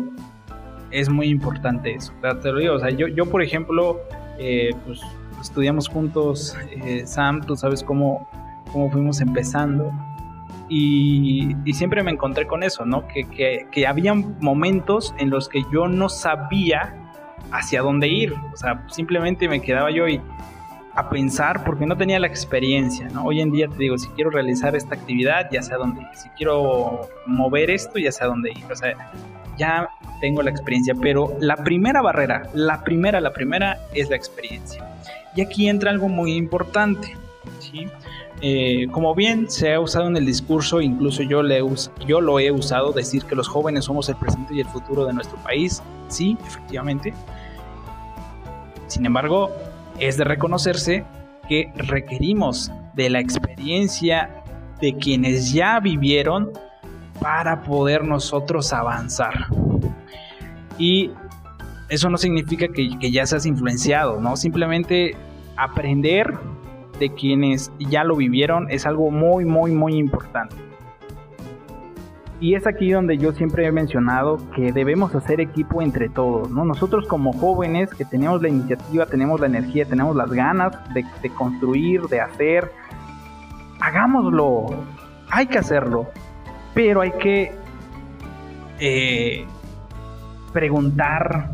es muy importante eso. Te lo digo, o sea, yo, yo por ejemplo, eh, pues estudiamos juntos, eh, Sam, tú sabes cómo, cómo fuimos empezando. Y, siempre me encontré con eso, ¿no? Que, que, que había momentos en los que yo no sabía hacia dónde ir. O sea, simplemente me quedaba yo y a pensar porque no tenía la experiencia, ¿no? Hoy en día te digo, si quiero realizar esta actividad, ya sé a dónde ir. Si quiero mover esto, ya sé a dónde ir. O sea, ya tengo la experiencia, pero la primera barrera, la primera, la primera es la experiencia. Y aquí entra algo muy importante, ¿sí? Eh, como bien se ha usado en el discurso, incluso yo, le yo lo he usado, decir que los jóvenes somos el presente y el futuro de nuestro país, sí, efectivamente. Sin embargo, es de reconocerse que requerimos de la experiencia de quienes ya vivieron para poder nosotros avanzar. Y eso no significa que, que, ya seas influenciado, ¿no? Simplemente aprender de quienes ya lo vivieron es algo muy, muy, muy importante. Y es aquí donde yo siempre he mencionado que debemos hacer equipo entre todos, ¿no? Nosotros como jóvenes que tenemos la iniciativa, tenemos la energía, tenemos las ganas de, construir, de hacer, hagámoslo, hay que hacerlo, pero hay que eh, preguntar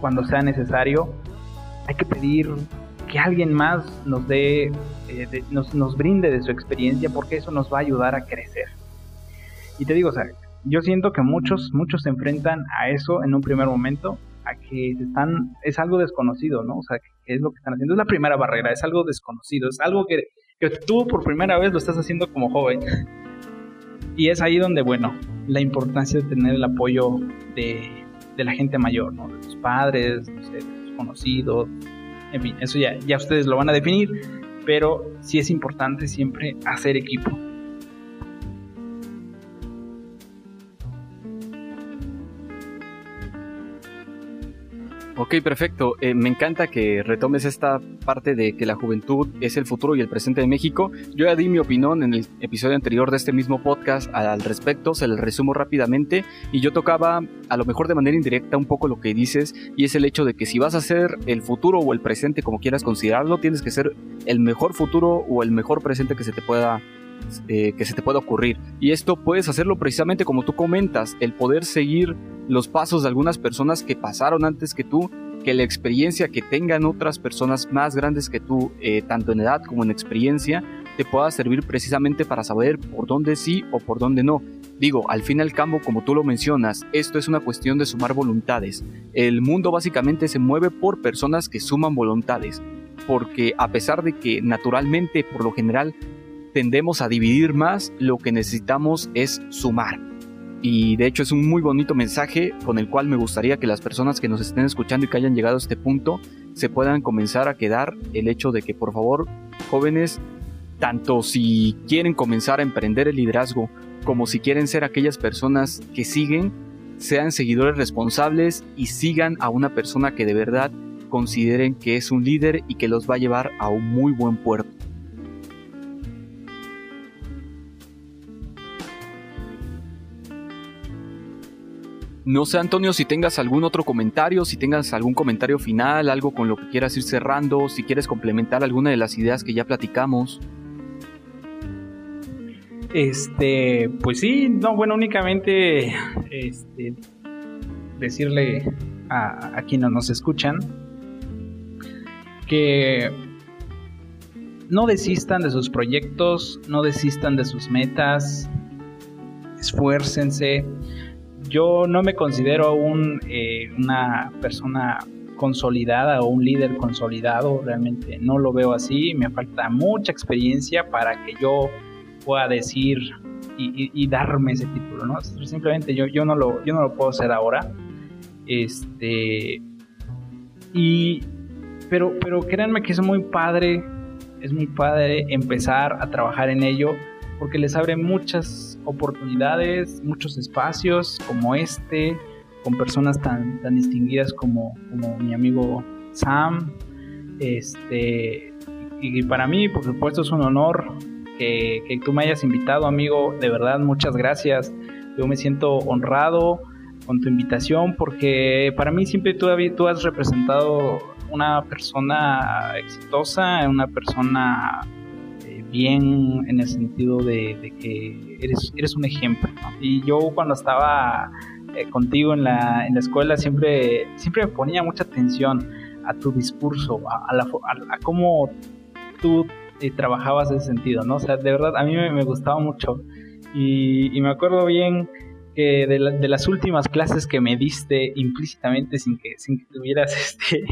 cuando sea necesario, hay que pedir que alguien más nos dé, eh, nos, nos brinde de su experiencia porque eso nos va a ayudar a crecer. Y te digo, o sea, yo siento que muchos, muchos se enfrentan a eso en un primer momento, a que están, es algo desconocido, ¿no? O sea, ¿qué es lo que están haciendo? Es la primera barrera, es algo desconocido, es algo que, que tú por primera vez lo estás haciendo como joven. Y es ahí donde, bueno, la importancia de tener el apoyo de, de la gente mayor, ¿no? De tus padres, no sé, de tus conocidos, en fin, eso ya, ya ustedes lo van a definir, pero sí es importante siempre hacer equipo. Ok, perfecto. Eh, me encanta que retomes esta parte de que la juventud es el futuro y el presente de México. Yo ya di mi opinión en el episodio anterior de este mismo podcast al respecto, se lo resumo rápidamente y yo tocaba a lo mejor de manera indirecta un poco lo que dices y es el hecho de que si vas a ser el futuro o el presente como quieras considerarlo, tienes que ser el mejor futuro o el mejor presente que se te pueda eh, que se te pueda ocurrir. Y esto puedes hacerlo precisamente como tú comentas, el poder seguir los pasos de algunas personas que pasaron antes que tú, que la experiencia que tengan otras personas más grandes que tú, eh, tanto en edad como en experiencia, te pueda servir precisamente para saber por dónde sí o por dónde no. Digo, al fin y al cabo, como tú lo mencionas, esto es una cuestión de sumar voluntades. El mundo básicamente se mueve por personas que suman voluntades, porque a pesar de que naturalmente, por lo general, tendemos a dividir más, lo que necesitamos es sumar. Y de hecho es un muy bonito mensaje con el cual me gustaría que las personas que nos estén escuchando y que hayan llegado a este punto se puedan comenzar a quedar el hecho de que por favor jóvenes, tanto si quieren comenzar a emprender el liderazgo como si quieren ser aquellas personas que siguen, sean seguidores responsables y sigan a una persona que de verdad consideren que es un líder y que los va a llevar a un muy buen puerto. No sé, Antonio, si tengas algún otro comentario, si tengas algún comentario final, algo con lo que quieras ir cerrando, si quieres complementar alguna de las ideas que ya platicamos. Este, pues sí, no, bueno, únicamente este, decirle a, a quienes nos escuchan que no desistan de sus proyectos, no desistan de sus metas, esfuércense yo no me considero un, eh, una persona consolidada o un líder consolidado, realmente no lo veo así, me falta mucha experiencia para que yo pueda decir y, darme ese título, ¿no? Simplemente yo, yo, no lo, yo no lo puedo hacer ahora. Este, y, pero, pero créanme que es muy padre, es muy padre empezar a trabajar en ello porque les abre muchas oportunidades, muchos espacios como este, con personas tan, tan distinguidas como, como mi amigo Sam. Este, y para mí, por supuesto, es un honor que, que, tú me hayas invitado, amigo. De verdad, muchas gracias. Yo me siento honrado con tu invitación porque para mí siempre tú, tú has representado una persona exitosa, una persona bien en el sentido de, que eres, eres un ejemplo. Y yo cuando estaba eh, contigo en la, en la escuela siempre, siempre me ponía mucha atención a tu discurso, a, la, a, cómo tú eh, trabajabas ese sentido, ¿no? O sea, de verdad a mí me, gustaba mucho y, y, me acuerdo bien que de, de, las últimas clases que me diste implícitamente sin que, sin que tuvieras este,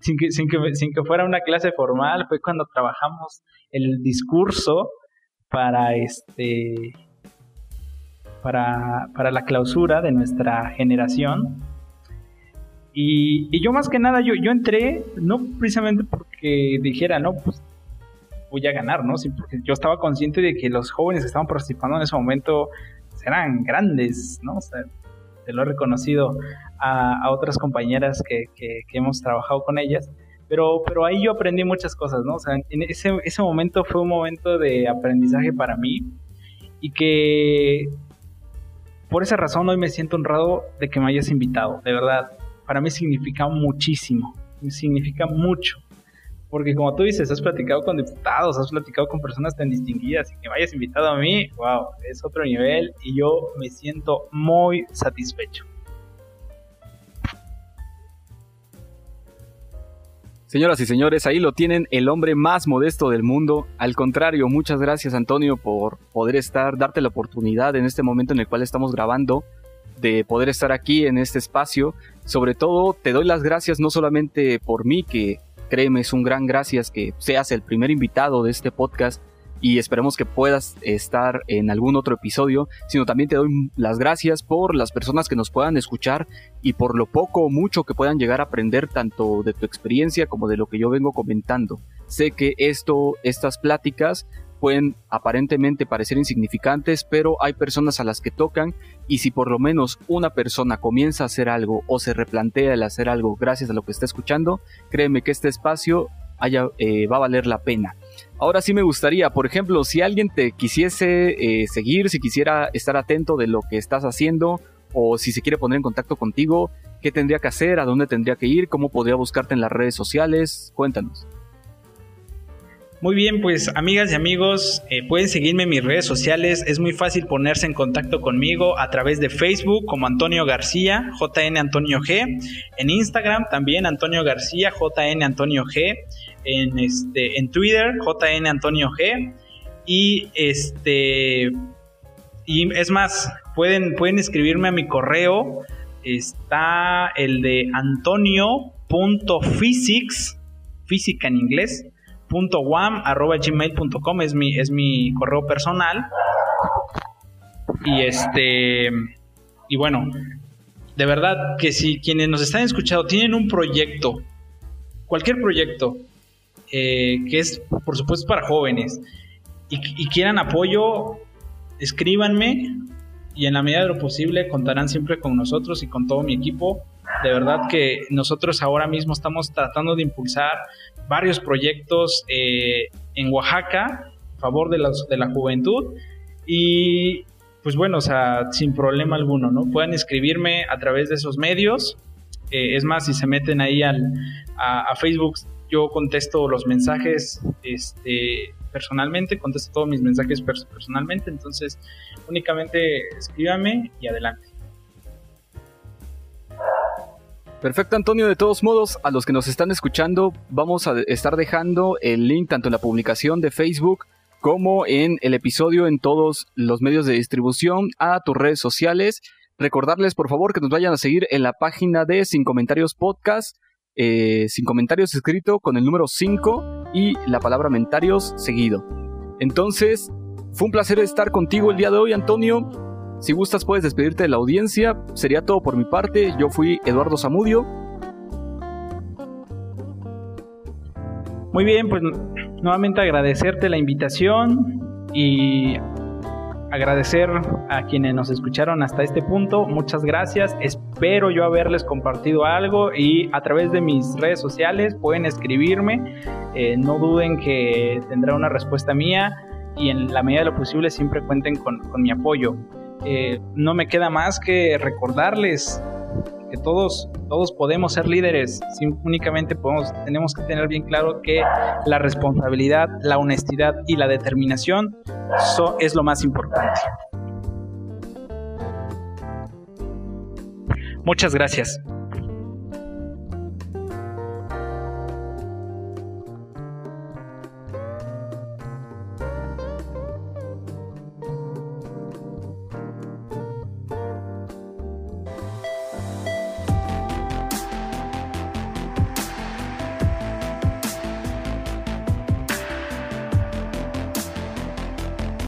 sin que, sin, que, sin que fuera una clase formal, fue cuando trabajamos el discurso para este para, para la clausura de nuestra generación. Y, y, yo más que nada, yo, yo entré, no precisamente porque dijera, no, pues voy a ganar, ¿no? Porque yo estaba consciente de que los jóvenes que estaban participando en ese momento eran grandes, ¿no? O sea, te lo he reconocido a, otras compañeras que, que, hemos trabajado con ellas. Pero, pero ahí yo aprendí muchas cosas, ¿no? O sea, en ese, ese momento fue un momento de aprendizaje para mí y que por esa razón hoy me siento honrado de que me hayas invitado, de verdad. Para mí significa muchísimo, significa mucho. Porque como tú dices, has platicado con diputados, has platicado con personas tan distinguidas y que me hayas invitado a mí, wow, es otro nivel y yo me siento muy satisfecho. Señoras y señores, ahí lo tienen, el hombre más modesto del mundo. Al contrario, muchas gracias Antonio por poder estar, darte la oportunidad en este momento en el cual estamos grabando, de poder estar aquí en este espacio. Sobre todo, te doy las gracias no solamente por mí, que créeme, es un gran gracias que seas el primer invitado de este podcast, y esperemos que puedas estar en algún otro episodio, sino también te doy las gracias por las personas que nos puedan escuchar y por lo poco o mucho que puedan llegar a aprender tanto de tu experiencia como de lo que yo vengo comentando. Sé que esto, estas pláticas pueden aparentemente parecer insignificantes, pero hay personas a las que tocan y si por lo menos una persona comienza a hacer algo o se replantea el hacer algo gracias a lo que está escuchando, créeme que este espacio haya, eh, va a valer la pena. Ahora sí me gustaría, por ejemplo, si alguien te quisiese eh, seguir, si quisiera estar atento de lo que estás haciendo o si se quiere poner en contacto contigo, ¿qué tendría que hacer? ¿A dónde tendría que ir? ¿Cómo podría buscarte en las redes sociales? Cuéntanos. Muy bien, pues amigas y amigos, eh, pueden seguirme en mis redes sociales. Es muy fácil ponerse en contacto conmigo a través de Facebook como Antonio García, JN Antonio G. En Instagram también Antonio García, JN Antonio G en, este, en Twitter, JN Antonio G. Y este. Y es más, pueden, pueden escribirme a mi correo. Está el de antonio.physics, física en inglés, punto arroba gmail.com es mi, es mi correo personal. Y este. Y bueno, de verdad que si quienes nos están escuchando tienen un proyecto, cualquier proyecto, eh, que es por supuesto para jóvenes, y, quieran apoyo, escríbanme y en la medida de lo posible contarán siempre con nosotros y con todo mi equipo. De verdad que nosotros ahora mismo estamos tratando de impulsar varios proyectos eh, en Oaxaca a favor de, de la juventud y pues bueno, o sea, sin problema alguno, ¿no? Pueden escribirme a través de esos medios. Eh, es más, si se meten ahí al, a Facebook, yo contesto los mensajes este, personalmente, contesto todos mis mensajes personalmente, entonces únicamente escríbame y adelante. Perfecto, Antonio. De todos modos, a los que nos están escuchando, vamos a estar dejando el link tanto en la publicación de Facebook como en el episodio en todos los medios de distribución a tus redes sociales. Recordarles, por favor, que nos vayan a seguir en la página de Sin Comentarios Podcast eh, sin comentarios escrito con el número 5 y la palabra mentarios seguido. Entonces, fue un placer estar contigo el día de hoy, Antonio. Si gustas, puedes despedirte de la audiencia. Sería todo por mi parte. Yo fui Eduardo Zamudio. Muy bien, pues nuevamente agradecerte la invitación y agradecer a quienes nos escucharon hasta este punto. Muchas gracias. Espero yo haberles compartido algo y a través de mis redes sociales pueden escribirme. Eh, no duden que tendrá una respuesta mía y en la medida de lo posible siempre cuenten con, con mi apoyo. Eh, no me queda más que recordarles que todos, todos podemos ser líderes, únicamente podemos, tenemos que tener bien claro que la responsabilidad, la honestidad y la determinación es lo más importante. Muchas gracias.